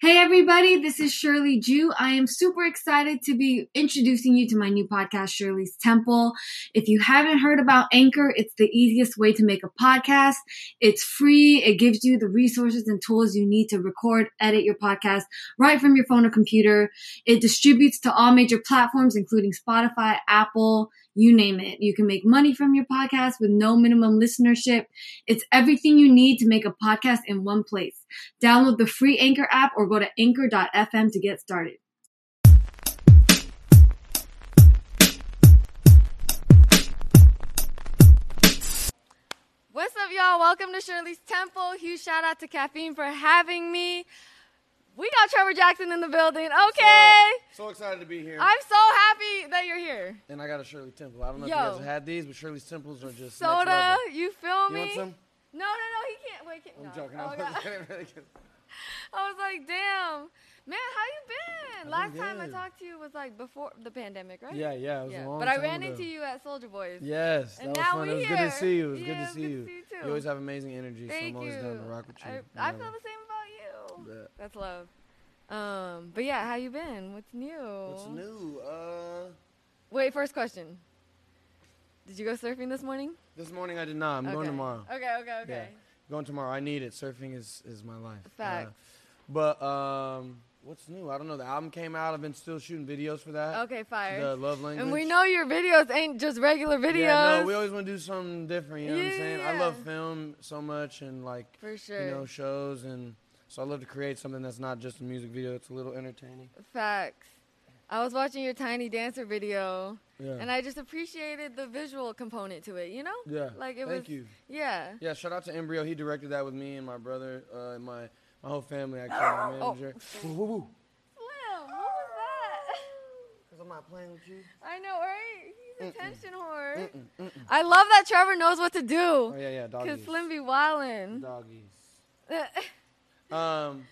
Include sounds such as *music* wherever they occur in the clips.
Hey everybody, this is Shirley Ju. I am super excited to be introducing you to my new podcast, Shirley's Temple. If you haven't heard about Anchor, it's the easiest way to make a podcast. It's free. It gives you the resources and tools you need to record, edit your podcast right from your phone or computer. It distributes to all major platforms, including Spotify, Apple, you name it. You can make money from your podcast with no minimum listenership. It's everything you need to make a podcast in one place. Download the free Anchor app or go to anchor.fm to get started. What's up, y'all? Welcome to Shirley's Temple. Huge shout out to Caffeine for having me. We got Trevor Jackson in the building. Okay. So, so excited to be here. I'm so happy that you're here. and I got a Shirley Temple. I don't know Yo. if you guys have had these, but Shirley's Temples are just Soda, you feel You me? want some? No, no, no, he can't. Wait, can't. I'm no. joking. Oh, *laughs* I'm God. joking. *laughs* I was like, damn, man, how you been? Last been time I talked to you was like before the pandemic, right? yeah, yeah. It was Yeah. a long But I ran ago. into you at Soldier Boys. Yes, that And was now fun. It was here. good to see you. It was Yeah, good to see good you. see you. You always have amazing energy, Thank so I'm always down to rock with you. I, I feel the same about you. Yeah. That's love. Um, but yeah, how you been? What's new? What's new? Uh, Wait, first question. Did you go surfing this morning? this morning I did not. I'm going tomorrow. Okay, okay, okay. Going tomorrow. I need it. Surfing is, is my life. Uh, but um, what's new? I don't know. The album came out. I've been still shooting videos for that. Okay, fire. The love language. And we know your videos ain't just regular videos. Yeah, no, we always want to do something different. You know what I'm saying? I love film so much and like For sure. you know shows and so I love to create something that's not just a music video. It's a little entertaining. Facts. I was watching your Tiny Dancer video, Yeah. and I just appreciated the visual component to it. You know? yeah. Like it Thank was. Thank you. Yeah. Yeah. Shout out to Embryo. He directed that with me and my brother uh, and my my whole family actually. My *gasps* Oh. manager. Woo, woo, woo. Slim, what was that? *laughs* Cause I'm not playing with you. I know, right? He's a attention whore. I love that Trevor knows what to do. Oh yeah, yeah. Doggies. Cause Doggies. Slim be wildin'. Doggies. *laughs* Um,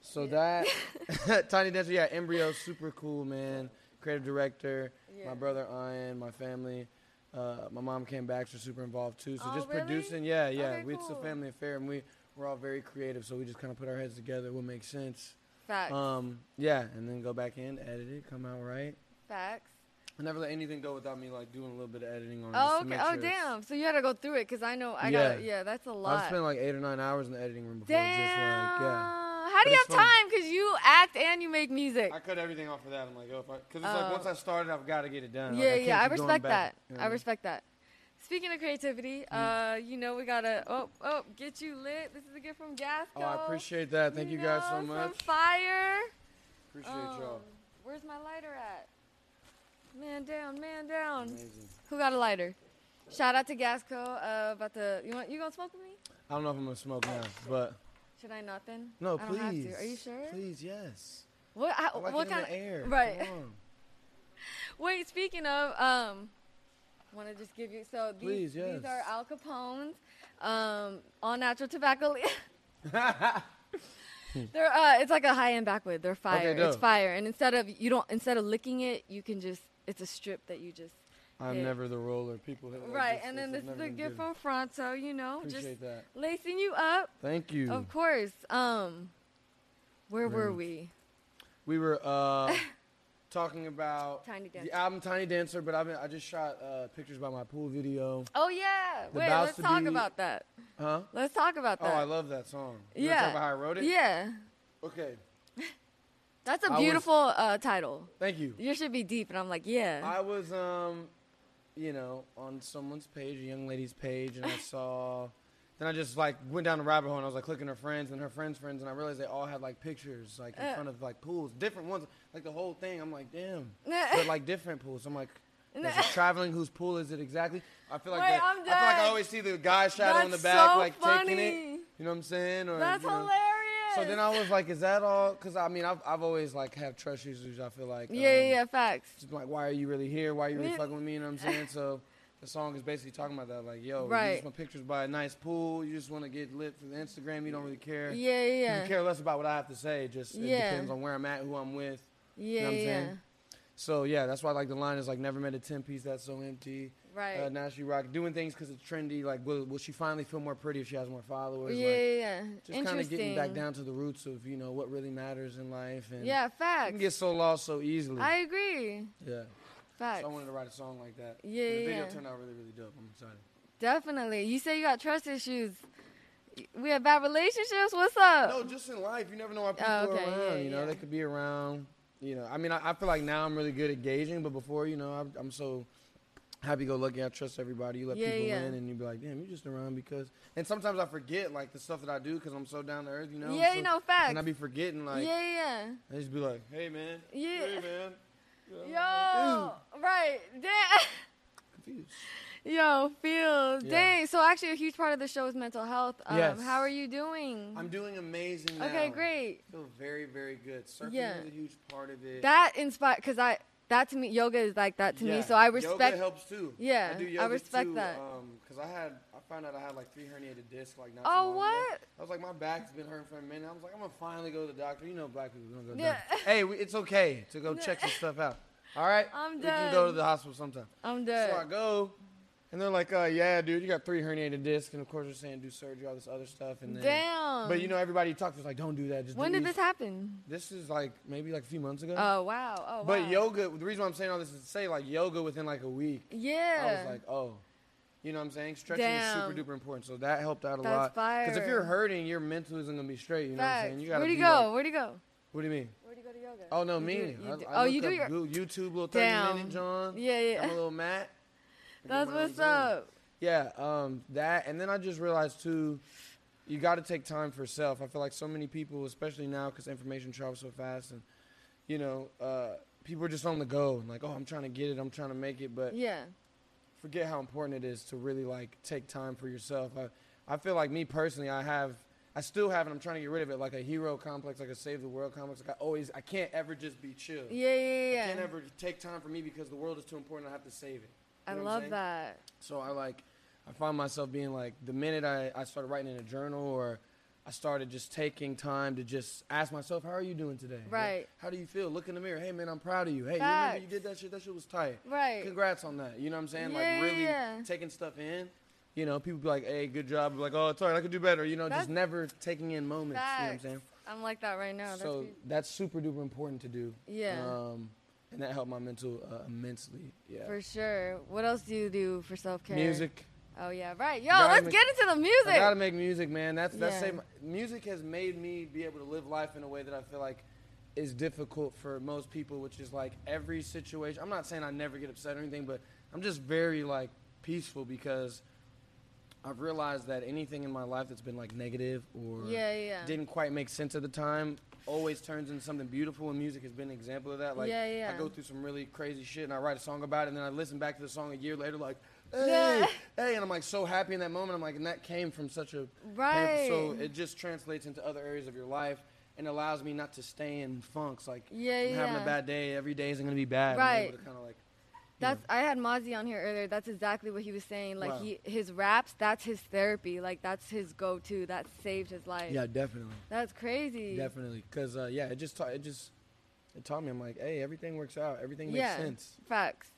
so that *laughs* Tiny Dancer, yeah, Embryo, super cool man, creative director. Yeah. My brother Ian, my family, uh, my mom came back, she's super involved too. So Oh, just really? producing, yeah, yeah, Okay, we, it's a family affair, and we we're all very creative. So we just kind of put our heads together, what makes sense. Facts. Um, yeah, and then go back in, edit it, come out right. Facts. I never let anything go without me like doing a little bit of editing on it. Oh, okay. make Oh, sure damn. So you had to go through it, cause I know I Yeah. got. Yeah, that's a I've lot. spent like eight or nine hours in the editing room before, Damn. just like yeah. How do you have time? Cause you act and you make music. I cut everything off of that. I'm like, oh, because it's Oh. like once I started, I've got to get it done. Yeah, can't yeah. I respect that. you know I mean? respect that. Speaking of creativity, uh, you know we gotta oh oh get you lit. This is a gift from Gasco. Oh, I appreciate that. Thank you, guys so much. Some fire. Appreciate Um, y'all. Where's my lighter at? Man down, man down. Amazing. Who got a lighter? Shout out to Gasco uh, about the. You want you gonna smoke with me? I don't know if I'm gonna smoke now, but Should I not then? no, I don't have please. to. Are you sure? Please, yes. What? I like what kind in the air. Right. *laughs* Wait, speaking of, um, I want to just give you so these, Please, these are Al Capone's, um, all natural tobacco. *laughs* *laughs* They're uh, it's like a high end backwood. They're fire. it's fire, and instead of you don't instead of licking it, you can just it's a strip that you just I'm never the roller. People hit like right. this, And then this is a gift from Fronto. You know, just that. lacing you up. Thank you. Of course. Um, where were we? We were uh, *laughs* talking about Tiny Dancer. the album Tiny Dancer, but I've been, I just shot uh, pictures by my pool video. Oh yeah. The Wait, Bows let's talk Be- about that. Huh? Let's talk about that. Oh. I love that song. You Yeah. talk about how I wrote it? Yeah. Okay. *laughs* That's a I was- beautiful uh, title. Thank you. You should be deep, and I'm like, yeah. I was, um, you know, on someone's page, a young lady's page, and I *laughs* saw. Then I just like went down the rabbit hole and I was like clicking her friends and her friends' friends, and I realized they all had like pictures like in Uh. front of like pools, different ones, like the whole thing. I'm like, damn, *laughs* but like different pools. I'm like, *laughs* is it traveling? Whose pool is it exactly? I feel like Wait, that- I feel like I always see the guy shadow in the back, so like taking it. You know what I'm saying? Or, That's you know. hilarious. So then I was like, is that all? Because I mean, I've, I've always like have trust issues. I feel like yeah, yeah, um, yeah, facts. just like, why are you really here? Why are you really fucking with me? You know what I'm saying? So the song is basically talking about that. Like, yo, you Right. just want pictures by a nice pool. You just want to get lit for the Instagram. You don't really care. Yeah, yeah, You care less about what I have to say. Just it Yeah. depends on where I'm at, who I'm with. Yeah, know what I'm yeah. saying? So yeah, that's why like the line is like, never met a 10 piece that's so empty. Right. Uh, now she rock doing things because it's trendy. Like, will, will she finally feel more pretty if she has more followers? yeah, Like, yeah, yeah. just kind of getting back down to the roots of you know what really matters in life. And Yeah, you facts. can get so lost so easily. I agree. yeah. Facts. So I wanted to write a song like that. Yeah, And the video yeah. turned out really, really dope. I'm excited. Definitely. You say you got trust issues. We have bad relationships. What's up? No, just in life, you never know why people Oh, okay, are around. yeah, you know, yeah. they could be around. You know, I mean, I, I feel like now I'm really good at gauging, but before, you know, I'm, I'm so happy go lucky. I trust everybody. You let Yeah, people yeah. in, and you be like, damn, you're just around because. And sometimes I forget like the stuff that I do because I'm so down to earth. You know. Yeah, so, you know, facts. And I be forgetting like. yeah, yeah. I just be like, hey man. Yeah. Hey man. You know, Yo, like, right. *laughs* Damn. Confused. Yo, feel. Yeah. Dang. So actually, a huge part of the show is mental health. Um, Yes. How are you doing? I'm doing amazing now. okay, great. I feel very, very good. Surfing Yeah. is a huge part of it. That inspired because I that to me yoga is like that to Yeah. me. So I respect. Yoga helps too. Yeah, I, do I respect too, that. Um, cause I had, I found out I had like three herniated discs like not Oh, long ago. what? I was like, my back's been hurting for a minute. I was like, I'm gonna finally go to the doctor. You know, black people don't go Yeah. doctor. Hey, we, it's okay to go *laughs* check some stuff out. All right, I'm we can go to the hospital sometime. I'm done. So I go, and they're like, uh, yeah, dude, you got three herniated discs, and of course they're saying do surgery, all this other stuff, and then. Damn. But you know, everybody you talk to is like, don't do that. Just when do did these." this happen? This is like maybe like a few months ago. Oh wow. Oh But wow. yoga, the reason why I'm saying all this is to say like yoga within like a week. Yeah. I was like, oh, you know what I'm saying? Stretching is super Damn. duper important. So that helped out a That's lot. Because if you're hurting, your mental isn't gonna be straight. You know what I'm saying? You gotta Where'd he go? like- Where'd he go? what do you mean? Where'd he go to yoga? Oh no, You me. do- you I, do- I oh, you do your. YouTube little 30 Damn. minute John. Yeah, yeah. I'm a little mat. I go That's what's up. Yeah, um, that, and then I just realized too, you got to take time for self. I feel like so many people, especially now, because information travels so fast, and you know, uh, people are just on the go and like, oh, I'm trying to get it, I'm trying to make it, but Yeah. forget how important it is to really like take time for yourself. I, I feel like me personally, I have, I still have, and I'm trying to get rid of it, like a hero complex, like a save the world complex. Like I always, I can't ever just be chill. Yeah, yeah, yeah. I can't ever take time for me because the world is too important. I have to save it. I know what I'm love saying? that. So I like, I find myself being like, the minute I, I started writing in a journal or I started just taking time to just ask myself, how are you doing today? Like, Right. how do you feel? Look in the mirror. Hey, man, I'm proud of you. Hey, you remember you did that shit? That shit was tight. Right. Congrats on that. You know what I'm saying? Yeah, like really yeah. taking stuff in. You know, people be like, hey, good job. Like, oh, it's all right. I could do better. You know, That's- just never taking in moments. You know what I'm Facts. saying? I'm like that right now. That's so beautiful. that's super duper important to do. Yeah. Um, and that helped my mental uh, immensely. Yeah. For sure. What else do you do for self care? Music. Oh yeah, right. Yo, Gotta let's make- get into the music. I gotta make music, man. That's that's Yeah. say my, music has made me be able to live life in a way that I feel like is difficult for most people, which is like every situation. I'm not saying I never get upset or anything, but I'm just very like peaceful because I've realized that anything in my life that's been like negative or Yeah, yeah. didn't quite make sense at the time always turns into something beautiful and music has been an example of that like Yeah, yeah. i go through some really crazy shit and i write a song about it and then i listen back to the song a year later like hey Yeah. hey and i'm like so happy in that moment i'm like and that came from such a Right. so it just translates into other areas of your life and allows me not to stay in funks like Yeah, i'm having a bad day every day isn't going to be bad Right. i'm able to kind of like That's I had Mozzy on here earlier. That's exactly what he was saying. Like Wow. he his raps, that's his therapy. Like that's his go to. That saved his life. yeah definitely That's crazy. definitely because uh, yeah it just ta- it just it taught me i'm like hey everything works out everything makes Yeah. sense Facts.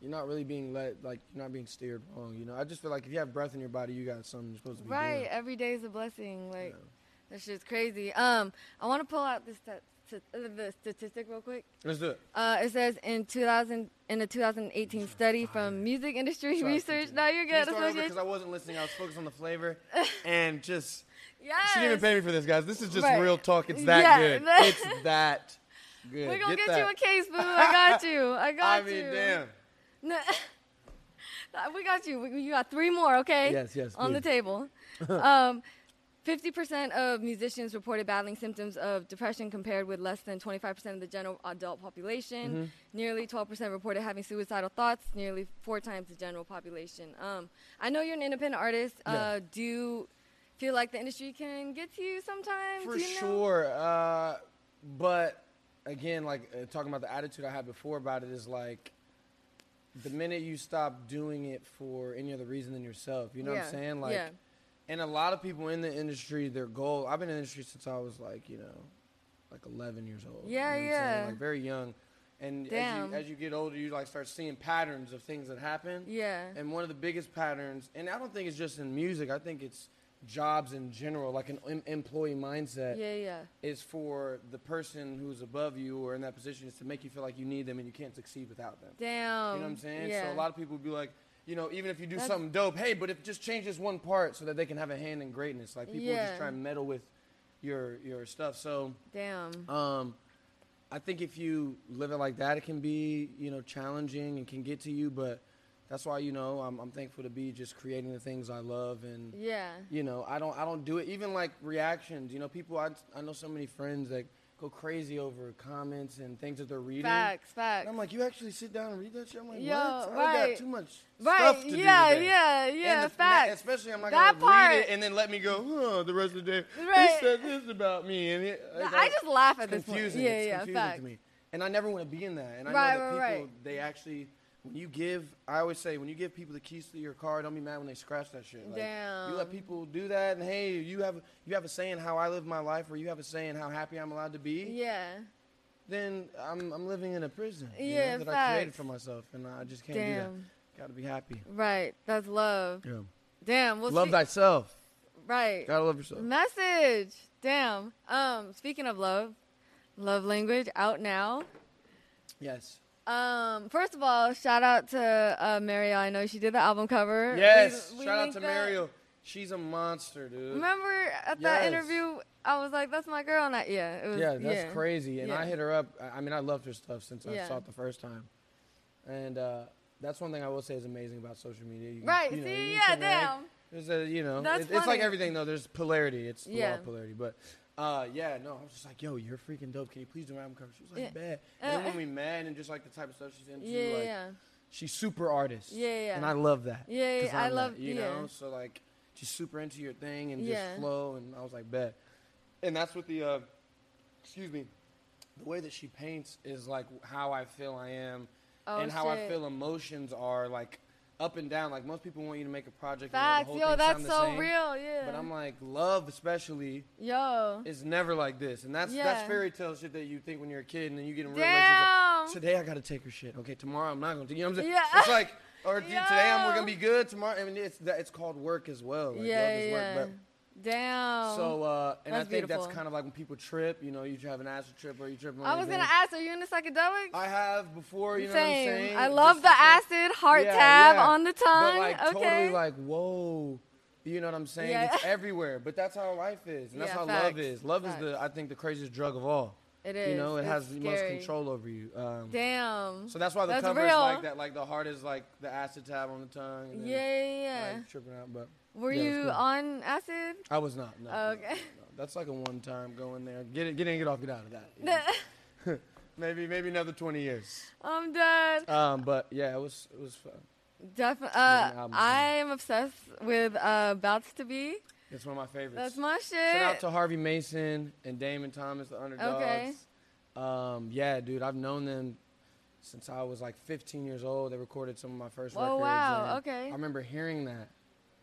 you're not really being led like you're not being steered wrong. You know, I just feel like if you have breath in your body, you got something you're supposed to be Right. doing. Every day is a blessing. Like Yeah. that shit's crazy. Um, I want to pull out this uh, the statistic real quick. Let's do it. Uh, it says in 2000 in a 2018 study from Music Industry Sorry, Research. Now you're Can you good. start over? Because I wasn't listening. I was focused on the flavor *laughs* and just Yes. She didn't even pay me for this, guys. This is just Right. real talk. It's that Yeah. good. *laughs* It's that good. We're gonna get, that. you a case, boo. I got *laughs* you. I got you. I mean, you. damn. No, we got you. We- You got three more, okay? Yes, yes, On the table. um, 50% of musicians reported battling symptoms of depression compared with less than 25% of the general adult population. Mm-hmm. Nearly 12% reported having suicidal thoughts, nearly four times the general population. Um, I know you're an independent artist. Yeah. Uh, do you feel like the industry can get to you sometimes? For you know? sure. Uh, but again, like uh, talking about the attitude I had before about it is like the minute you stop doing it for any other reason than yourself, you know what I'm saying? Like, yeah. And a lot of people in the industry, their goal. I've been in the industry since I was like, you know, like 11 years old. you Yeah, know what saying? yeah. Like very young. And as Damn. you, as you get older, you like start seeing patterns of things that happen. Yeah. And one of the biggest patterns, and I don't think it's just in music. I think it's jobs in general, like an em- employee mindset Yeah, yeah. is for the person who's above you or in that position is to make you feel like you need them and you can't succeed without them. Damn. You know what I'm saying? Yeah. So a lot of people would be like, you know, even if you do That's- something dope, hey, but if just change this one part so that they can have a hand in greatness. Like people Yeah. just try and meddle with your your stuff. So Damn. um, I think if you live it like that, it can be you know challenging and can get to you. But that's why you know I'm, I'm thankful to be just creating the things I love and yeah. you know I don't I don't do it even like reactions. You know people I I know so many friends that go crazy over comments and things that they're reading. Facts, facts. And I'm like, you actually sit down and read that shit? I'm like, Yo, what? I got too much Right, stuff to do yeah, today. yeah, yeah, the- facts. Especially, I'm not That part- read it and then let me go. Oh, the rest of the day, Right. he said this about me, and it, like, I just laugh at this point. confusing. Yeah, it's yeah, confusing facts. to me, and I never want to be in that. And I Right, know that people, right. they actually, when you give, I always say, when you give people the keys to your car, don't be mad when they scratch that shit. Like, You let people do that, and hey, you have you have a saying how I live my life, or you have a saying how happy I'm allowed to be. Yeah. Then I'm I'm living in a prison. you know, Yeah, that I created for myself, and I just can't do Damn. that. Got to be happy. Right. That's love. Yeah. Damn. Well, love thyself. Right. Gotta love yourself. Message. Damn. Um. Speaking of love, love language out now. Yes. Um. First of all, shout out to uh, Mariel. I know she did the album cover. Yes. We- we Shout out to that. Mariel. She's a monster, dude. Remember at that interview, I was like, "That's my girl." And I, yeah. It was, yeah, that's yeah. crazy. And Yeah. I hit her up. I- mean, I loved her stuff since I Yeah. saw it the first time. And uh, that's one thing I will say is amazing about social media. You, Right. You know, See. Yeah. Damn. There's a, you know, it- it's like everything though. There's polarity. It's the law of polarity. But uh, yeah, no, I was just like, yo, you're freaking dope. Can you please do my album cover? She was like, Yeah. bad. And then Uh, when we met and just like the type of stuff she's into, Yeah. like yeah. she's super artist. Yeah, yeah. And I love that. Yeah, 'Cause yeah, I I'm love- that, you yeah. know. So like, she's super into your thing and Yeah. just flow. And I was like, bet. And that's what the, uh, excuse me, the way that she paints is like how I feel I am, Oh, and how I shit. feel emotions are like up and down. Like most people want you to make a project. Facts. and Yo, that's so same, real. Yeah. But I'm like, love especially Yo. is never like this, and that's Yeah. that's fairy tale shit that you think when you're a kid, and then you get in real relationships. Today I gotta take her shit. Okay, tomorrow I'm not gonna. Take, you know what I'm saying? Yeah. It's like, or *laughs* today I'm, we're gonna be good. Tomorrow, I mean, it's that it's called work as well. Like, yeah. Yeah. work, Damn. so uh, and I That's think that's kind of like when people trip. You know, you have an acid trip or you trip. On I was gonna ask, are you into psychedelics? I have before. You know Same. what I'm saying? I love Just the to acid heart Yeah, tab yeah. on the tongue. But like okay. totally like whoa. You know what I'm saying? Yeah. It's *laughs* everywhere, but that's how life is, and that's how facts. love is. Love Facts. is the I think the craziest drug of all. it is. You know, it It's has the most control over you. Um, Damn. so that's why the That's cover real. is like that. Like the heart is like the acid tab on the tongue. Yeah, yeah, yeah. Like, tripping out, but Were yeah, it's you cool. on acid? I was not. No, no, Okay. no, no. That's like a one time going there, get it, get in, get off, get out of that. you know? *laughs* *laughs* maybe maybe another 20 years. I'm done. Um, but yeah, it was it was fun. Definitely. an Uh, album I am obsessed with uh, Bouts Ta Be. It's one of my favorites. That's my shit. Shout out to Harvey Mason and Damon Thomas, the underdogs. Okay. Um, yeah, dude, I've known them since I was like 15 years old. They recorded some of my first Oh, records. wow, and okay. I remember hearing that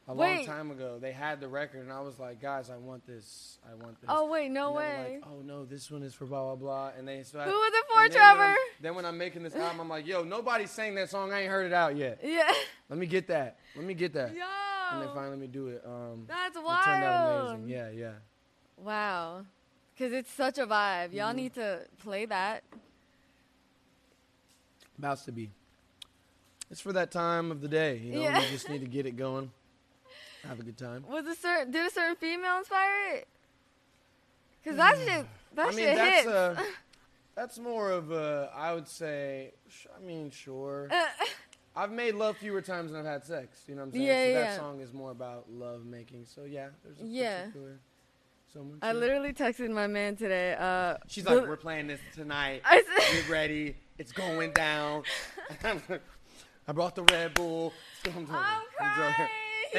a long time ago. They had the record, and I was like, guys, I want this. I want this. Oh wait, no way. Like, oh no, this one is for blah blah blah. And they so I- Who was it for, then when Trevor? Then when I'm making this album, I'm like, yo, nobody sang that song. I ain't heard it out yet. yeah. *laughs* Let me get that. Let me get that. Yo. And they finally let me do it. Um, That's it turned out wild. amazing. Yeah, yeah. Wow. Cause it's such a vibe. Y'all Mm-hmm. need to play that. About to be. It's for that time of the day, you know. Yeah. We just need to get it going. Have a good time. Was a certain did a certain female inspire it? Cause that shit that I mean, shit that's hits. uh, *laughs* that's more of a. I would say. sh- I mean, sure. I've made love fewer times than I've had sex. You know what I'm saying? Yeah, so yeah. that song is more about love making. So yeah, there's a Yeah. particular. Someone. I literally texted my man today. Uh, She's like, we're playing this tonight. I said- Get ready. It's going down. *laughs* *laughs* I brought the Red Bull. I'm. I'm I'm crying.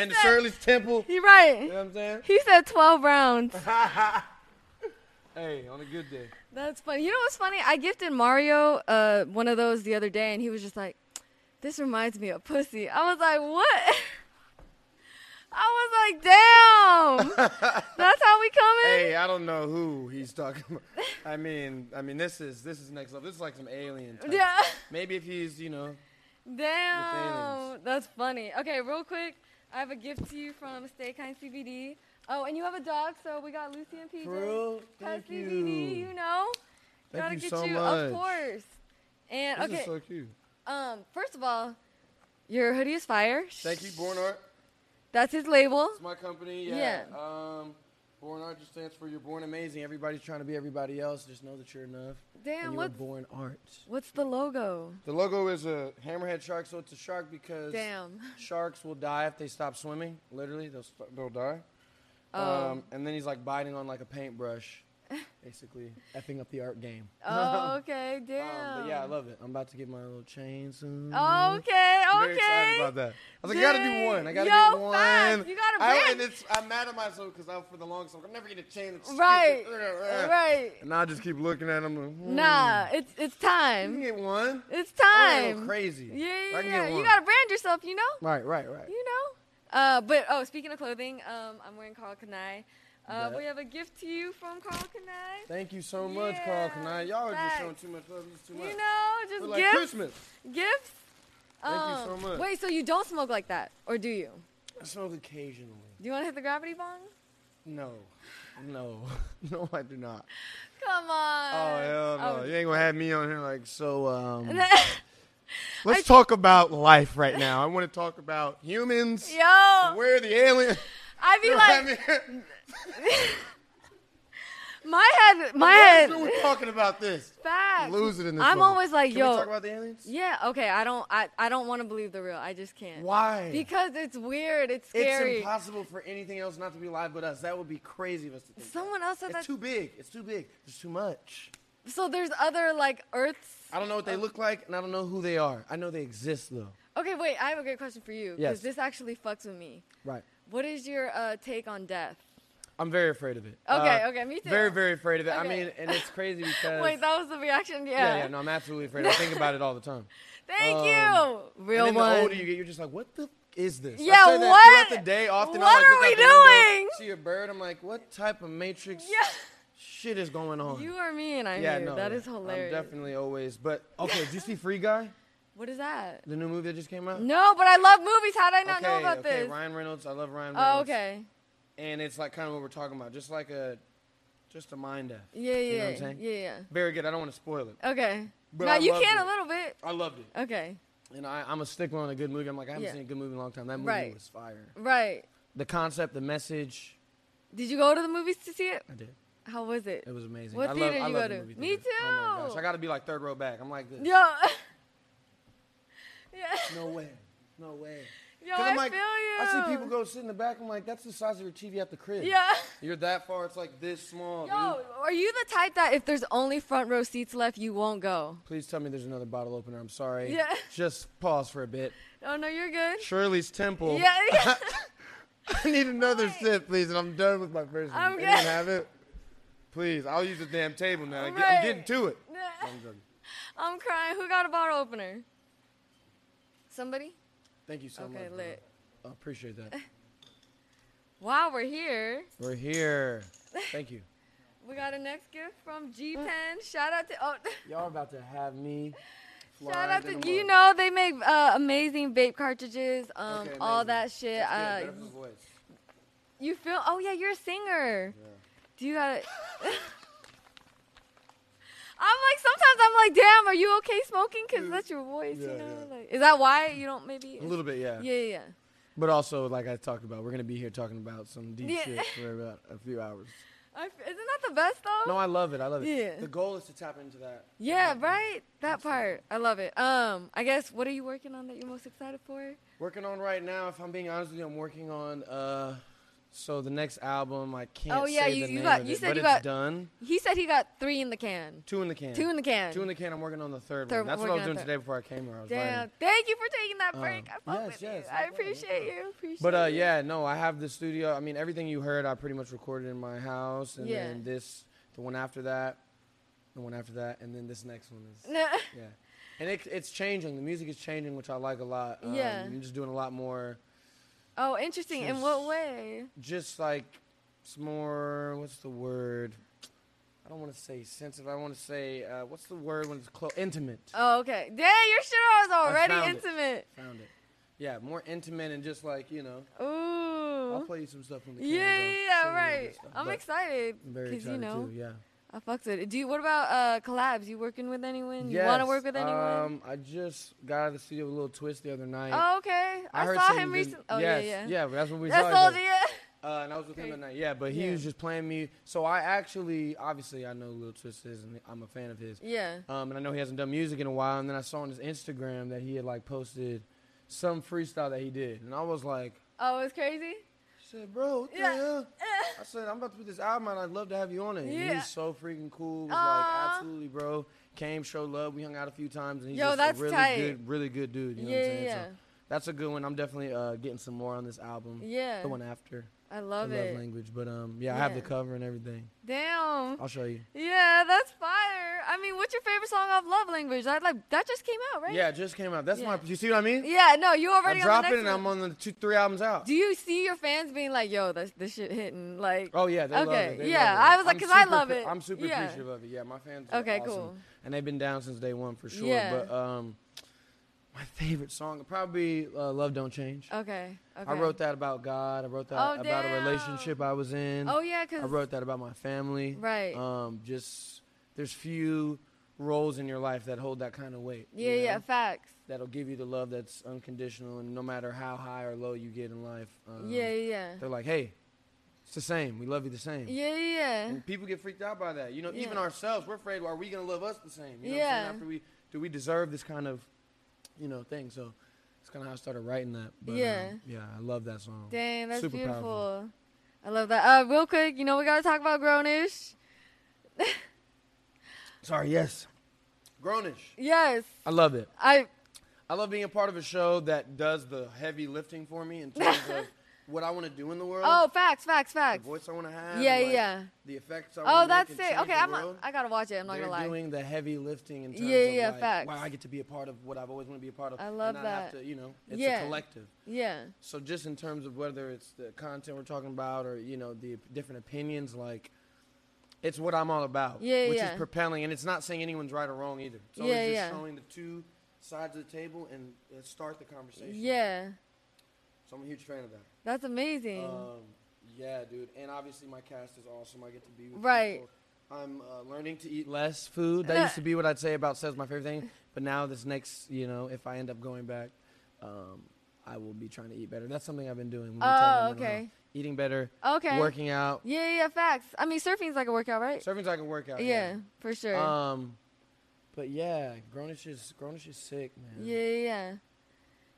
And the Shirley's Temple. He right. You know what I'm saying? He said 12 rounds. *laughs* hey, on a good day. That's funny. You know what's funny? I gifted Mario uh, one of those the other day, and he was just like, "This reminds me of pussy." I was like, "What?" *laughs* I was like, "Damn, *laughs* that's how we coming." Hey, I don't know who he's talking about. I mean, I mean, this is this is next level. This is like some alien. Type. Yeah. Maybe if he's, you know, Damn, that's funny. Okay, real quick, I have a gift to you from Stay Kind CBD. Oh, and you have a dog, so we got Lucy and PJ. For real? Pet Thank CBD, you. you know. Thank Gotta you get so you, much. of course. And this okay, is so cute. um, first of all, your hoodie is fire. Thank you, Born Art. That's his label. It's my company. Yeah. Yeah. Um, Born Art just stands for you're born amazing. Everybody's trying to be everybody else. Just know that you're enough. Damn, and you were what's born art. what's the logo? The logo is a hammerhead shark, so it's a shark because Damn. sharks will die if they stop swimming. Literally, they'll st- they'll die. Oh. Um, and then he's like biting on like a paintbrush, *laughs* basically effing up the art game. *laughs* Oh, okay, damn. Um, but yeah, I love it. I'm about to get my little chain soon. Okay, I'm okay. Very excited about that. I was like, I gotta do one. I gotta Yo, get one. facts. You gotta I, and it's, I'm mad at myself because I, for the longest, I'm I'm never gonna chain it. Right, *laughs* right. And I just keep looking at them. Like, hmm. Nah, it's it's I can get one. It's time. crazy. Yeah, I yeah, can yeah. You gotta brand yourself, you know. Right, right, right. You know. Uh, but oh, speaking of clothing, um, I'm wearing Karl Kani. Uh, we have a gift to you from Karl Kani. Thank you so much, Carl Yeah, Kanai. Y'all are just showing too much love. Too much. You know, just We're like gifts. Christmas. Gifts. Thank you Um, so much. Wait, so you don't smoke like that, or do you? I smoke occasionally. Do you want to hit the gravity bong? No. No. *laughs* no, I do not. Come on. Oh, hell no. Oh. You ain't gonna have me on here like, so, um. *laughs* Let's talk about life right now. I want to talk about humans. Yo, Where are the aliens? I be *laughs* You know like, I mean? *laughs* my head, my Why head. one talking about this? Facts. Losing it in this. I'm moment. always like, Can yo. we talk about the aliens? yeah, okay. I don't, I, I don't want to believe the real. I just can't. Why? Because it's weird. It's scary. it's impossible for anything else not to be alive but us. That would be crazy of us to think. that. Someone else said It's too big. It's too big. There's too much. so there's other like Earths. I don't know what they look like, and I don't know who they are. I know they exist though. Okay, wait. I have a great question for you because Yes. this actually fucks with me. Right. What is your uh, take on death? I'm very afraid of it. Okay, Uh, okay, me too. Very, very afraid of it. I mean, and it's crazy *laughs* because. Wait, that was the reaction. Yeah. yeah, yeah, no, I'm absolutely afraid. I think about it all the time. *laughs* Thank Um, you. Real and then one. the older you get, you're just like, what the f- is this? Yeah, I say that what? throughout the day. Often What I'm like, are we doing? see a bird. I'm like, what type of matrix Yeah. shit is going on? You are me, and I yeah, hear. no, that is hilarious. I'm definitely always. But *laughs* okay, did you see Free Guy? What is that? The new movie that just came out. No, but I love movies. How did I not okay, know about okay, this? Ryan Reynolds. I love Ryan Reynolds. oh, okay. And it's like kind of what we're talking about, just like a, just a mind F. Yeah, yeah, You know what I'm saying? yeah, yeah. Very good. I don't want to spoil it. Okay. But now I you loved can it. a little bit. I loved it. Okay. And I, I'm a stickler on a good movie. I'm like, I haven't Yeah. seen a good movie in a long time. That movie Right. was fire. Right. The concept, the message, Did you go to the movies to see it? I did. How was it? It was amazing. What I theater I you love go the to? movie Me theater. Oh my gosh, too. I got to be like third row back. I'm like this. Yo. *laughs* yeah. No way. No way. Yo, I I'm like, feel you. I see people go sit in the back. I'm like, that's the size of your TV at the crib. Yeah. *laughs* You're that far. It's like this small. Yo, dude. are you the type that if there's only front row seats left, you won't go? Please tell me there's another bottle opener. I'm sorry. Yeah. Just pause for a bit. Oh no, you're good. Shirley's Temple. Yeah. *laughs* yeah. I need another sip, please, and I'm done with my first one. I'm Anyone good. have it? Please, I'll use the damn table now. Right. I'm getting to it. I'm. I'm crying. Who got a bottle opener? Somebody? Thank you so much. Okay, bro. lit. I appreciate that. *laughs* While we're here, We're here. Thank you. *laughs* we got a next gift from G Pen. Shout out to oh, *laughs* Y'all about to have me. shout out to you know they make uh, amazing vape cartridges, um, Okay, all that shit. Uh, Better for the voice. you feel? Oh yeah, you're a singer. Yeah. Do you got? I'm like sometimes I'm like, damn, are you okay smoking? Cause that's your voice, you know. yeah. Like, is that why you don't maybe? A little bit, yeah. Yeah, yeah. yeah. But also, like I talked about, we're gonna be here talking about some deep Yeah. shit for about a few hours. I isn't that the best though? No, I love it. I love it. Yeah. The goal is to tap into that. yeah, right. That part, I love it. Um, I guess what are you working on that you're most excited for? Working on right now, if I'm being honest with you, I'm working on uh so the next album I can't Oh, yeah, say you- the you name got- you it, said you got- done. He said he got three in the can. Two in the can. Two in the can. Two in the can. I'm working on the third, Third one. That's what I was doing today before I came here. I was Damn! writing. Thank you for taking that Um, break. I fuck yes, with yes, you. I appreciate you. Appreciate But uh, yeah, no, I have the studio. I mean, everything you heard, I pretty much recorded in my house, and Yeah. then this, the one after that, the one after that, and then this next one is *laughs* yeah. And it, it's changing. The music is changing, which I like a lot. Um, Yeah. I'm just doing a lot more, Oh, interesting. In what way? just like it's more. What's the word? I don't want to say sensitive. I want to say uh, what's the word when it's close? Intimate. Oh, okay. Damn, your shit was already found it. intimate. Found it. Yeah, more intimate and just like you know. Ooh. I'll play you some stuff from the Yeah, yeah, yeah, Show you a little right. stuff. I'm excited I'm very because you excited know too. Yeah. I fucks with it. Do you? What about uh collabs? You working with anyone? You Yes, want to work with anyone? Um, I just got out of the studio with a Lil Twist the other night. oh, okay. I, heard saw him recently. Oh yes, yeah, yeah. Yeah, that's what we That's saw. all. each other. Yeah. Uh, and I was with him Okay. at night. Yeah, but he Yeah. was just playing me. So I actually, obviously, I know Lil Twist is, and I'm a fan of his. Yeah. Um, and I know he hasn't done music in a while. And then I saw on his Instagram that he had like posted some freestyle that he did, and I was like, Oh, it's crazy. Said, bro, what the Yeah. hell? *laughs* I said, I'm about to put this album out. I'd love to have you on it. Yeah. He's so freaking cool. Was Aw. like, absolutely, bro. Came, showed love. We hung out a few times, and he's Yo, just a really tight. good, really good dude. You know yeah, what I'm saying? yeah, So that's a good one. I'm definitely uh, getting some more on this album. yeah. The one after. I love it. love language. But um, yeah, I have the cover and everything. Damn. I'll show you. Yeah, that's fire. I mean, what's your favorite song off Love Language? That like that just came out, right? Yeah, it just came out. That's Yeah. my. You see what I mean? Yeah. No, you I already drop on it and I'm on the two, three albums out. Do you see your fans being like, "Yo, this this shit hitting"? Like, Oh yeah, they love it. They yeah, love it. I was like, I'm 'cause I love it. I'm super Yeah. appreciative of it. Yeah, my fans. are Okay, awesome. cool. And they've been down since day one for sure. Yeah. But um, my favorite song probably uh, "Love Don't Change." okay, okay. I wrote that about God. I wrote that Oh, about a relationship I was in. Oh yeah, I wrote that about my family. Right. Um, just there's few roles in your life that hold that kind of weight. you yeah, yeah, facts. That'll give you the love that's unconditional, and no matter how high or low you get in life, um, yeah, yeah, they're like, hey, it's the same. We love you the same. yeah, yeah, yeah. And people get freaked out by that. You know, even ourselves, we're afraid, are we to love us the same? You know what I'm Yeah. saying? After we, do we deserve this kind of, you know, thing? So it's kind of how I started writing that. But, Yeah. um, yeah, I love that song. Dang, that's Super beautiful. powerful. I love that. Uh, real quick, you know we gotta talk about Grownish. *laughs* Sorry, yes. Grownish. Yes, I love it. I. I love being a part of a show that does the heavy lifting for me in terms of *laughs* what I want to do in the world. Oh, facts, facts, facts. the voice I want to have. Yeah, like, yeah. The effects I Oh, want to that's make it. Okay, I'm. world. I gotta watch it. I'm not They're gonna lie. You're doing the heavy lifting in terms Yeah, of yeah, like, facts. wow, I get to be a part of what I've always wanted to be a part of. I love and not Have that. to, you know, it's Yeah. a collective. Yeah, So just in terms of whether it's the content we're talking about or you know the different opinions, like it's what I'm all about. Yeah, which yeah. is propelling, and it's not saying anyone's right or wrong either. It's Yeah, always just yeah. showing the two sides of the table and uh, start the conversation. yeah. So I'm a huge fan of that. That's amazing. Um, yeah, dude, and obviously my cast is awesome. I get to be with Right. people. I'm uh, learning to eat less food. That used to be what I'd say about Says my favorite thing, but now this next, you know, if I end up going back, um, I will be trying to eat better. That's something I've been doing. when we Oh, okay. Eating better, okay. working out. Yeah, yeah, facts. I mean, surfing's like a workout, right? Surfing's like a workout. yeah, for sure. Um, but yeah, Grownish is Grownish is sick, man. yeah, yeah, yeah.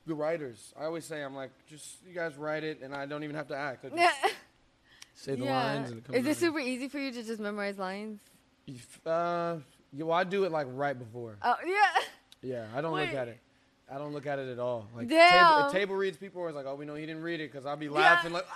The writers, I always say, I'm like, just you guys write it, and I don't even have to act. I just Yeah. *laughs* say the yeah. lines, and it comes. Is it out. super easy for you to just memorize lines? If, Uh, yeah, well, I do it like right before. Oh, *laughs* yeah. Yeah, I don't Wait. look at it. I don't look at it at all. Like Damn. Table, table reads, people are always like, "Oh, we know he didn't read it," because I'll be laughing like,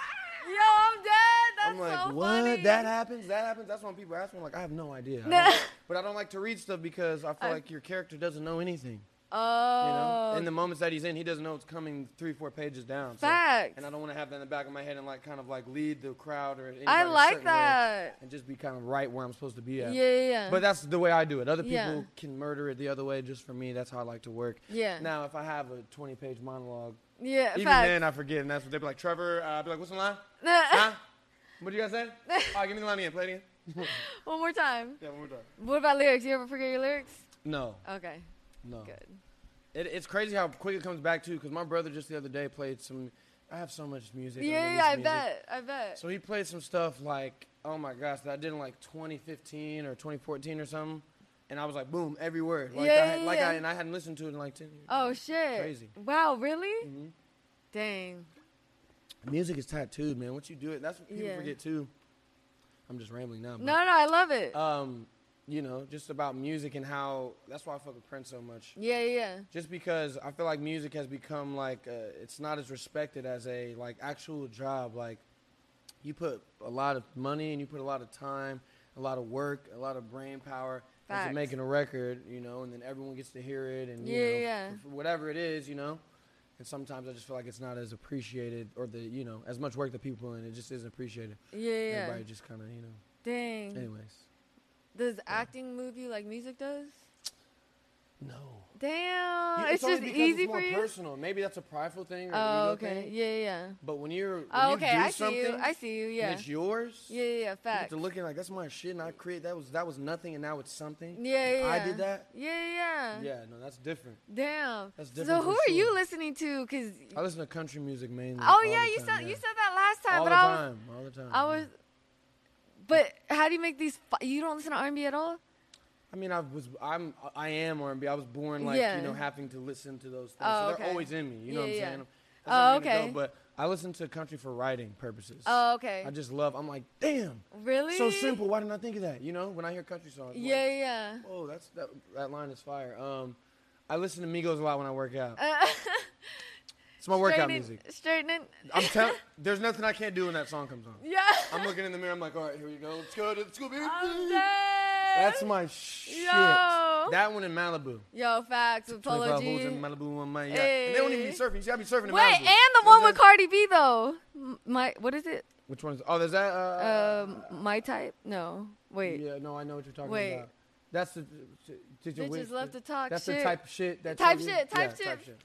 Yo, I'm dead. That's I'm like, so "What? funny. That happens? That happens?" That's when people ask me, I'm like, "I have no idea." *laughs* I but I don't like to read stuff because I feel I- like your character doesn't know anything. Oh. You know, in the moments that he's in, he doesn't know it's coming three, four pages down. So- Facts. and I don't want to have that in the back of my head and like kind of like lead the crowd or anybody I like that. and just be kind of right where I'm supposed to be Yeah, at. yeah, yeah. But that's the way I do it. Other people Yeah. can murder it the other way. Just for me, that's how I like to work. yeah. Now, if I have a 20 page monologue, yeah, even facts. then I forget, and that's what they'd be like, Trevor, uh, I'd be like, what's the line? Huh? What do you guys say? *laughs* All right, give me the line again. Play it again. One more time. *laughs* Yeah, one more time. What about lyrics? You ever forget your lyrics? No, Okay, no. good. It, it's crazy how quick it comes back too. Because my brother just the other day played some. I have so much music. Yeah, yeah, I music. bet. I bet. So he played some stuff like, oh my gosh, that I did in like 2015 or 2014 or something, and I was like, boom, every word. Like Yeah, I had, yeah, like yeah. I and I hadn't listened to it in like 10 years. oh shit. Crazy. Wow, really? Mm-hmm. Dang. Music is tattooed, man. Once you do it, that's what people Yeah. forget too. I'm just rambling now. No, no, I love it. Um, you know, just about music and how that's why I fuck with Prince so much. yeah, yeah. Just because I feel like music has become like uh, it's not as respected as a like actual job. Like you put a lot of money and you put a lot of time, a lot of work, a lot of brain power Facts. into making a record, you know, and then everyone gets to hear it and you Yeah, know, yeah. whatever it is, you know. And sometimes I just feel like it's not as appreciated or the you know as much work that people put in it just isn't appreciated. Yeah, yeah. Everybody just kind of you know. Dang. Anyways, Does acting move you like music does? no. Damn. You- it's, only just easy it's more for you. personal. Maybe that's a prideful thing. Or Oh, okay. Thing. Yeah, yeah. But when you're when Oh, you okay. do I see you. I see you. Yeah. and it's yours, Yeah, yeah, yeah. you Facts. to looking like that's my shit, and I create that was that was nothing, and now it's something. Yeah, yeah. I did that. Yeah, yeah. Yeah, no, that's different. Damn. That's different. so who are you listening to? Cause I listen to country music mainly. oh yeah, you time, said yeah. you said that last time, all but the I was time, all the time. I yeah. But how do you make these? Fi- you don't listen to R&B at all? I mean, I was, I'm, I am R&B. I was born like Yeah. you know having to listen to those things. Oh, so okay. they're always in me. You know what I'm Yeah, yeah. saying? That's Oh, gonna okay. But I listen to country for writing purposes. Oh, okay. I just love. I'm like, damn, really? so simple. Why didn't I think of that? You know, when I hear country songs. I'm like, Yeah, yeah. Oh, that's that. That line is fire. Um, I listen to Migos a lot when I work out. *laughs* Uh, It's my workout straightening- music. Straightening. I'm telling. *laughs* There's nothing I can't do when that song comes on. yeah. I'm looking in the mirror. I'm like, all right, here we go. Let's go. Let's go, baby. I'm dead. That's my shit. Yo. That one in Malibu. Yo, facts with Polo G. in Malibu on my yacht. And they don't even be surfing. You see, I be surfing in Wait, Malibu. and the one with Cardi B though. My what is it? Which one's? Oh, there's that. Uh, Um, my type? No. Wait. Yeah, no, I know what you're talking Wait. about. That's the. Did you Bitches love to talk shit. That's shit. the type of shit. That Type shit, type yeah, shit. See. shit.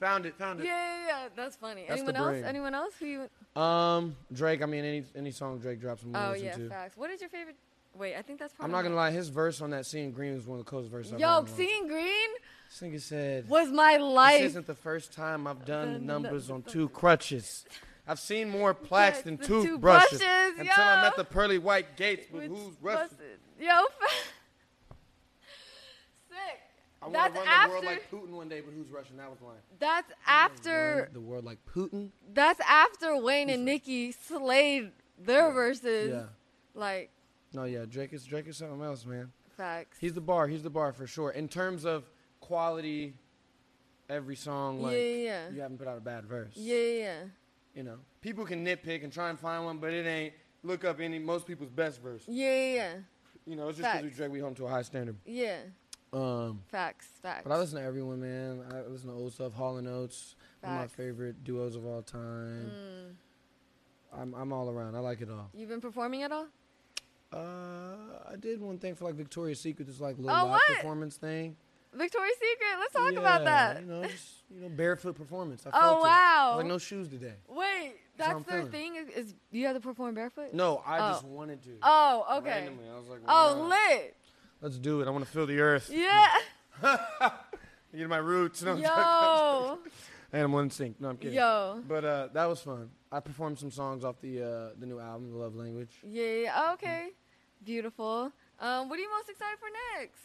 Found it. Found it. yeah, yeah. yeah. That's funny. That's the Anyone else? brain. Anyone else? Who you? Um, Drake. I mean, any any song Drake drops, I'm gonna Oh listen yeah, to. facts. What is your favorite? Wait, I think that's. Probably. I'm not gonna lie. His verse on that "Seeing Green" was one of the coolest verses I've Yo, heard. in a while. seeing green This nigga said. was my life. This life. isn't the first time I've done numbers on *laughs* two crutches. I've seen more *laughs* plaques than toothbrushes toothbrushes, until I yo. met the pearly white gates. But Which who's busted. Yo, *laughs* sick. I want That's to run after. the world like Putin one day, but who's rushing? That was mine. that's after. The world like Putin. That's after Wayne and Nicki slayed their verses. Yeah. Like No, yeah. Drake is Drake is something else, man. facts. He's the bar. He's the bar for sure. In terms of quality, every song like Yeah, yeah. you haven't put out a bad verse. yeah, yeah, yeah. You know, people can nitpick and try and find one, but it ain't. Look up any most people's best verse. Yeah, yeah, yeah. You know, it's just because we. Drake we home to a high standard. Yeah. Um. Facts. Facts. But I listen to everyone, man. I listen to old stuff, Hall and Oates, one of my favorite duos of all time. Mm. I'm I'm all around. I like it all. You've been performing at all? Uh, I did one thing for like Victoria's Secret, this like little Oh, live what? performance thing. Victoria's Secret. Let's talk about that. You know, just you know, barefoot performance. I Oh, wow. Like no shoes today. Wait, That's that's their thing. Is, is you have to perform barefoot? No, I Oh. just wanted to. Oh, okay. Randomly, I was like, Oh, lit. Let's do it. I want to feel the earth. Yeah. *laughs* Get my roots. No, Yo. *laughs* Animal instinct. No, I'm kidding. Yo. But uh, that was fun. I performed some songs off the uh, the new album, The Love Language. Yeah. yeah. Okay. Beautiful. Um, what are you most excited for next?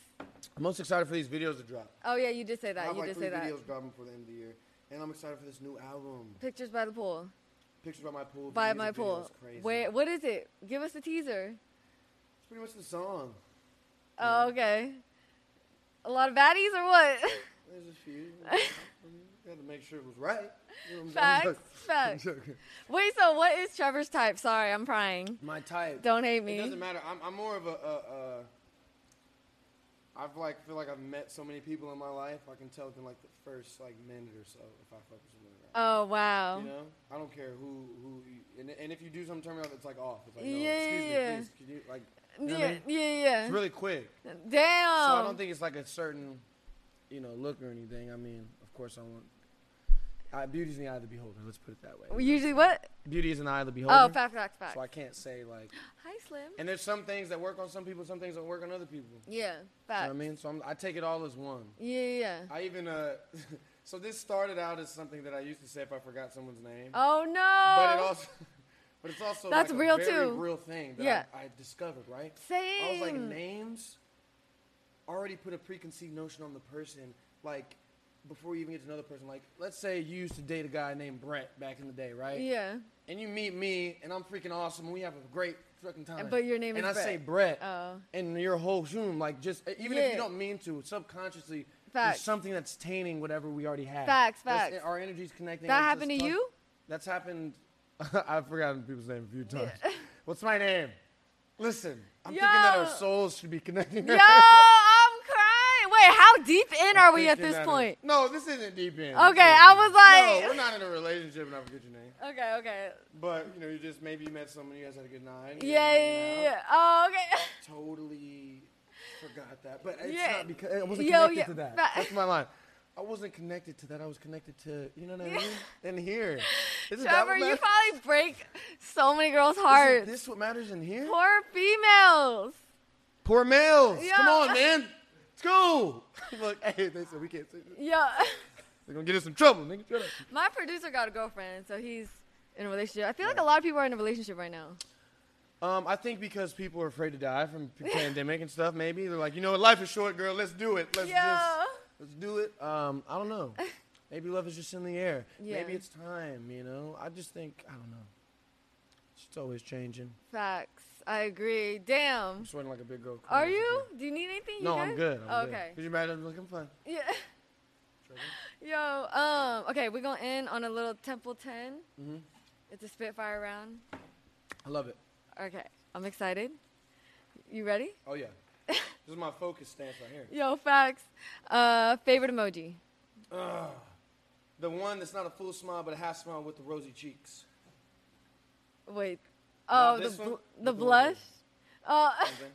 I'm most excited for these videos to drop. Oh yeah, you did say that. I have You like did three say that. videos dropping before the end of the year, and I'm excited for this new album. Pictures by the pool. Pictures by my pool. By my pool. Where? What is it? Give us a teaser. It's pretty much the song. Oh, okay. A lot of baddies or what? There's a few. *laughs* Got to make sure it was right. You know Facts. *laughs* Facts. Wait. So what is Trevor's type? Sorry, I'm prying. My type. Don't hate me. It doesn't matter. I'm, I'm more of a. a, a I've like feel like I've met so many people in my life. I can tell within like the first like minute or so if I fuck with someone. Or not. Oh wow. You know, I don't care who who. You, and, and if you do something turn me off, it's like off. It's like no, Yeah, excuse me, please. Can you like? You know what I yeah, mean? yeah, yeah. It's really quick. Damn. So I don't think it's like a certain, you know, look or anything. I mean, of course, I want. Uh, beauty's in the eye of the beholder. Let's put it that way. Usually what? Beauty is in the eye of the beholder. Oh, fact, fact, fact. So I can't say like. Hi, Slim. And there's some things that work on some people, some things don't work on other people. Yeah, You know fact. what I mean? So I'm, I take it all as one. Yeah, yeah. I even uh, *laughs* So this started out as something that I used to say if I forgot someone's name. Oh no. But it also, *laughs* but it's also That's like real, too. real thing that Yeah. I, I discovered. Right? Same. I was like, names already put a preconceived notion on the person, like before you even get to know the person. Like, let's say you used to date a guy named Brett back in the day, right? Yeah. And you meet me, and I'm freaking awesome, and we have a great fucking time. But your name is and is I say Brett. Brett, Oh. and your whole zoom, like just even if you don't mean to, subconsciously, Facts. there's something that's tainting whatever we already have. Facts, That's- facts. Our energy's connecting. That happened to tough. you? That's happened. *laughs* I've forgotten people's names a few times. What's my name? Listen, I'm thinking that our souls should be connecting. Yo, I'm crying. Wait, how deep in are we at this point? it- No, this isn't deep in. Okay, I was like- no, we're not in a relationship, and I forget your name. Okay, okay. But you know, you just maybe you met someone, you guys had a good night. Yeah, yeah, yeah. yeah. Oh, okay. Totally forgot that, but it's Yeah. not because I wasn't Yo, connected yeah, to that. That's my line. I wasn't connected to that. I was connected to you know what I mean. In here, isn't Trevor, you probably break so many girls' Isn't hearts. this what matters in here? Poor females. Poor males. Yeah. Come on, man. Let's go. *laughs* Look, *laughs* hey, they said we can't say this. Yeah. *laughs* They're gonna get us in trouble, nigga. Shut up. My producer got a girlfriend, so he's in a relationship. I feel like a lot of people are in a relationship right now. Um, I think because people are afraid to die from the pandemic and stuff. Maybe they're like, you know what, life is short, girl. Let's do it. Let's Yeah. just let's do it. Um, I don't know. *laughs* Maybe love is just in the air. Yeah. Maybe it's time. You know. I just think I don't know. It's always changing. Facts. I agree. Damn. I'm sweating like a big girl. Are you? Do you need anything? You No, I'm good. I'm okay. Cause you're mad at me looking fine. Yeah. *laughs* Yo, um, okay, we're gonna end on a little Temple 10. Mm-hmm. It's a Spitfire round. I love it. Okay, I'm excited. You ready? Oh yeah. *laughs* this is my focus stance right here. Yo, facts. Uh, favorite emoji? Ugh. The one that's not a full smile but a half smile with the rosy cheeks. Wait. Oh, the bl- the The blush. Oh, Okay?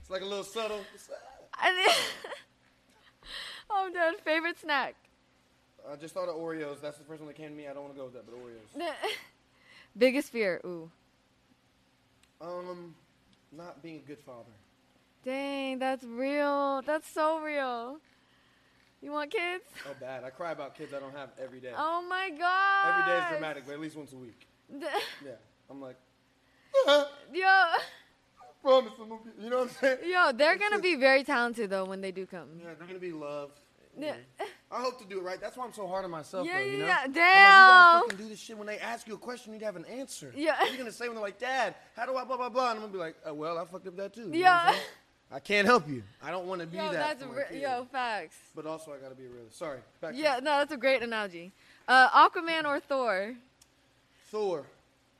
It's like a little subtle. *laughs* I oh, *laughs* dad. Favorite snack? I just thought of Oreos. That's the first one that came to me. I don't want to go with that, but Oreos. Biggest fear? Ooh. Um, not being a good father. Dang, that's real. That's so real. You want kids? Oh, bad. I cry about kids I don't have every day. Oh my god. Every day is dramatic, but at least once a week. *laughs* Yeah. I'm like, *laughs* Yo, promise I'm gonna be, you know what I'm saying? yo, they're It's gonna just- be very talented though when they do come. Yeah, they're gonna be loved. Yeah. I hope to do it right. That's why I'm so hard on myself. Yeah, though, you know? yeah, I'm like, damn. you gotta fucking do this shit. When they ask you a question, you need to have an answer. Yeah. What are you gonna say when they're like, Dad, how do I blah blah blah? And I'm gonna be like, oh, well, I fucked up that too. You Yeah. *laughs* I can't help you. I don't want to be Yo, that. that's re- yo facts. But also, I gotta be a realist. Sorry. Yeah, no, that's a great analogy. Uh, Aquaman or Thor? Thor.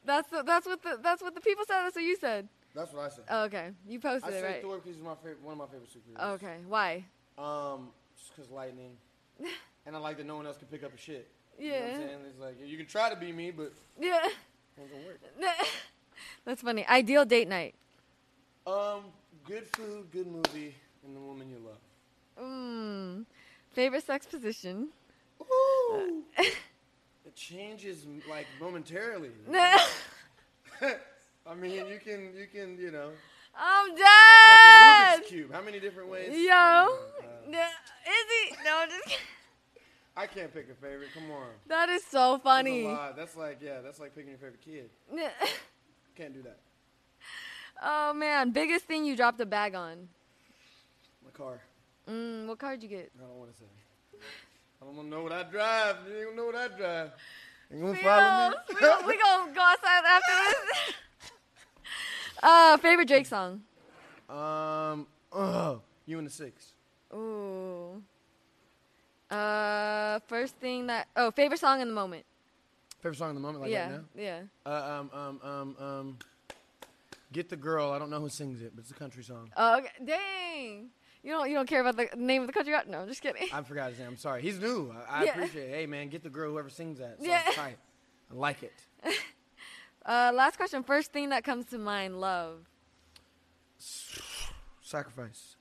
That's the, that's what the that's what the people said. That's what you said. That's what I said. Oh, okay, you I posted it say right. Thor because he's my favorite, one of my favorite superheroes. Okay, why? Um, just because lightning. *laughs* and I like that no one else can pick up a shit. You know what Yeah. I'm saying? It's like, you can try to be me, but Yeah, it ain't gonna work. *laughs* that's funny. Ideal date night. Um, good food, good movie, and the woman you love. Mm. Favorite sex position. Ooh. *laughs* it changes like momentarily. *laughs* *laughs* I mean, you can, you can, you know, I'm like dead. a Rubik's cube. How many different ways? Yo, Uh, Nah, is he? No, I'm just kidding. I can't pick a favorite. Come on. That is so That's funny. lot. That's like, yeah, that's like picking your favorite kid. Can't do that. Oh man, biggest thing you dropped a bag on. My car. Mm, what car did you get? I don't want to say. I don't want to know what I drive. You ain't gonna know what I drive. You gonna Yo, follow me? we gonna, we gonna go outside after this. *laughs* uh, favorite Drake song. Um, oh, you and the six. Ooh. Uh, first thing that oh, favorite song in the moment. Favorite song in the moment, like yeah, right yeah. Uh, um, um, um, um, Get the Girl. I don't know who sings it, but it's a country song. Oh, okay. dang. You don't you don't care about the name of the country? No, I'm just kidding. I forgot his name. I'm sorry. He's new. I, I Yeah. appreciate it. Hey, man, get the girl, whoever sings that. Yeah. Yeah. Tight. I like it. *laughs* Uh, last question. First thing that comes to mind. Love. Sacrifice.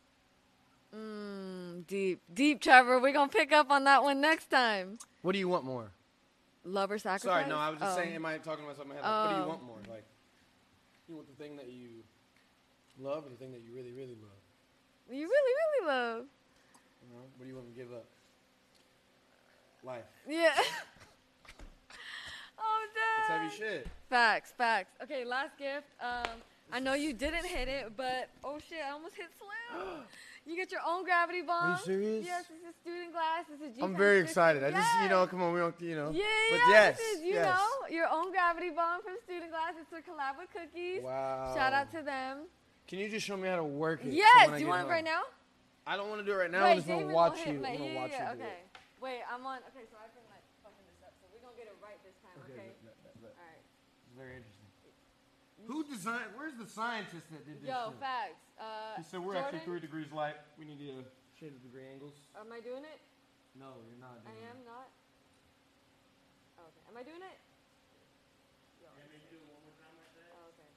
Mm, deep, deep, Trevor. We're gonna pick up on that one next time. What do you want more? Love or sacrifice? Sorry, no, I was just Oh. saying, am I talking to myself in my head? Like, What do Oh. you want more? Like, you want the thing that you love or the thing that you really, really love? You really, really love. You know? What do you want to give up? life. Yeah. *laughs* oh, It's damn. heavy shit. Facts, facts. Okay, last gift. Um, I know you didn't hit it, but oh shit, I almost hit Slim. *gasps* you get your own gravity bomb. Are you serious? Yes, this is student glass. This is I'm very excited. I just, you know, come on, we don't, you know. Yeah, But yeah, yes, this is, you yes. know, your own gravity bomb from Student Glass. It's a collab with Cookies. Wow. Shout out to them. Can you just show me how to work it? Yes, I do you want it right now? I don't want to do it right now. Wait, I just want to watch you. hit my- I want to yeah, watch yeah, you do okay. it. Wait, I'm on. Okay, so I've been like fucking this up, so we're gonna get it right this time. Okay. bet, bet, bet. All right. It's very interesting. Who designed? Where's the scientist that did this? Yo, shit? facts. Uh, He said we're Jordan, actually three degrees light. We need to change the degree angles. Am I doing it? No, you're not. I Doing am not. Oh, okay. Am I doing it? Yo. Oh, okay.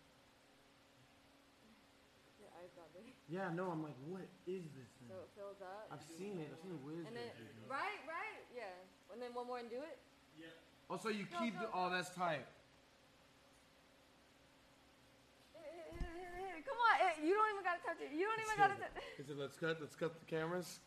*laughs* Your eyes got big. Yeah, no. I'm like, what is this thing? So it fills up. I've seen it. I've seen the whiz. And right, right, yeah. And then one more and do it. Yeah. Also, you Go, keep go, the. Oh, that's tight. Hit it, hit it, hit it, hit it. Come on, eh, you don't even gotta touch it. You don't even gotta touch it. Is it? Let's cut. Let's cut the cameras.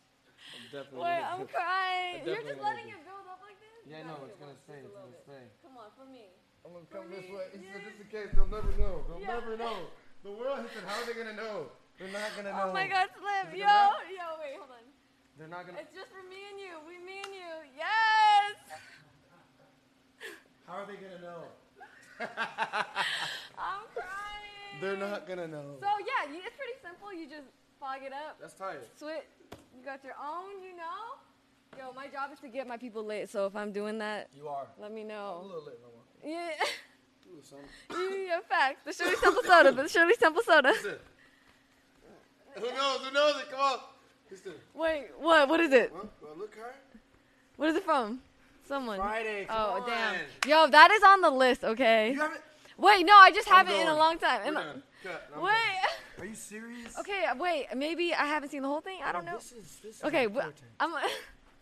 I'm definitely. Wait, gonna- I'm crying. You're just letting it build up like this? Yeah, no, gotta it's gonna once, stay. It's gonna bit. stay. Come on, for me. I'm gonna come this way. He said, just in case, they'll never know. They'll Yeah. never know. The world, he said, how are they gonna know? They're not gonna know. Oh my God, Slim. Yo, gonna yo, wait, hold on. They're not gonna. It's just for me and you. We, me and you. Yes. How are they gonna know? *laughs* I'm crying. They're not gonna know. So yeah, you, it's pretty simple. You just fog it up. That's tight. Switch. You got your own, you know. Yo, my job is to get my people lit. So if I'm doing that, You are. let me I'm a know. little lit, Mama. Yeah. *laughs* Ooh, son. *laughs* yeah, facts. The Shirley Temple soda. The Shirley Temple soda. Listen. Who knows? Who knows it? Come on. Listen. Wait, what? What is it? Huh? Look hard? What is it from? Someone. Friday. Oh on. damn. Yo, that is on the list. Okay. You haven't. Wait, no, I just I'm haven't in a long time. We're In a- done. Cut. I'm wait. done. Are you serious? Okay, wait. Maybe I haven't seen the whole thing. I don't No, know. This is this is Okay, important. I'm. A,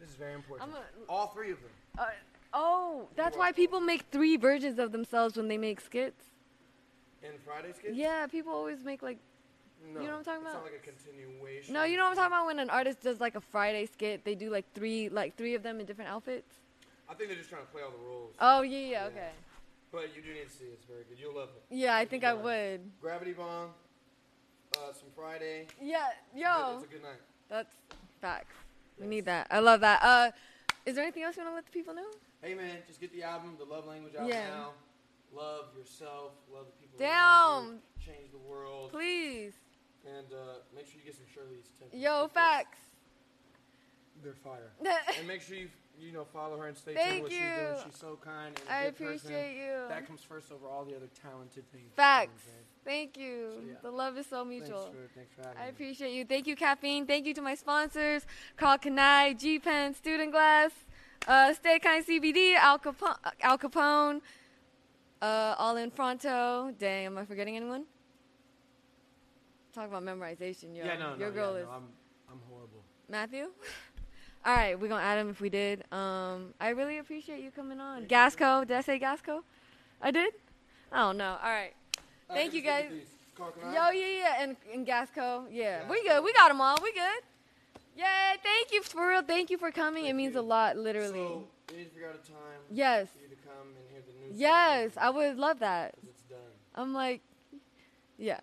This is very important. I'm a- All three of them. uh, oh, that's why people make three versions of themselves when they make skits. In Friday skit? Yeah, people always make like. No. you know what I'm talking about? it's not like a continuation. No, you know what I'm talking about. When an artist does like a Friday skit, they do like three, like three of them in different outfits. I think they're just trying to play all the roles. Oh yeah, yeah, Yeah. okay. But you do need to see it. It's very good. You'll love it. Yeah, I think I would. Gravity Bomb, uh, some Friday. Yeah, yo, It's a good night. that's facts. We need that. I love that. Uh, is there anything else you want to let the people know? Hey man, just get the album, the Love Language out Yeah. now. Love yourself. Love the people. Around you, Change the world. Please. And uh, make sure you get some Shirley's Temple. Yo, because facts. They're fire. *laughs* and make sure you you know follow her and stay tuned what she's doing. She's so kind and a I good person. appreciate you. That comes first over all the other talented things. Facts. You Thank you. So, yeah. The love is so what I'm saying? mutual. Thanks for, thanks for having I me. appreciate you. Thank you, Caffeine. Thank you to my sponsors, Karl Kani, G Pen, Student Glass, uh, Stay Kind CBD, Al Capone, Al Capone uh, All in Fronto. Dang, am I forgetting anyone? Talk about memorization, yo. Yeah, no, no, Your yeah, girl no, is I'm, I'm horrible. Matthew. *laughs* All right, we're gonna add him if we did. Um, I really appreciate you coming on. Gasco, did I say Gasco? I did. I don't know. All right. Thank you, guys. look at these. Karl Kani? Yo, yeah, yeah, and, and Gasco, yeah, we good. We got them all. We good. Yeah, thank you for real. Thank you for coming. it means you. a lot, literally. So, we need to figure out a time yes, for you to come and hear the news. yes, I would love that. It's done. I'm like, yeah.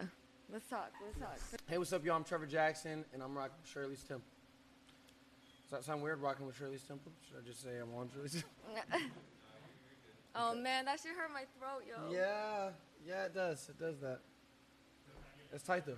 Let's talk. Let's talk. Hey, what's up, y'all? I'm Trevor Jackson, and I'm rocking Shirley's Temple. Does that sound weird, rocking with Shirley's Temple? Should I just say I'm on Shirley's Temple? *laughs* Oh man, that should hurt my throat, yo. Yeah, yeah, it does. It does that. It's tight, though.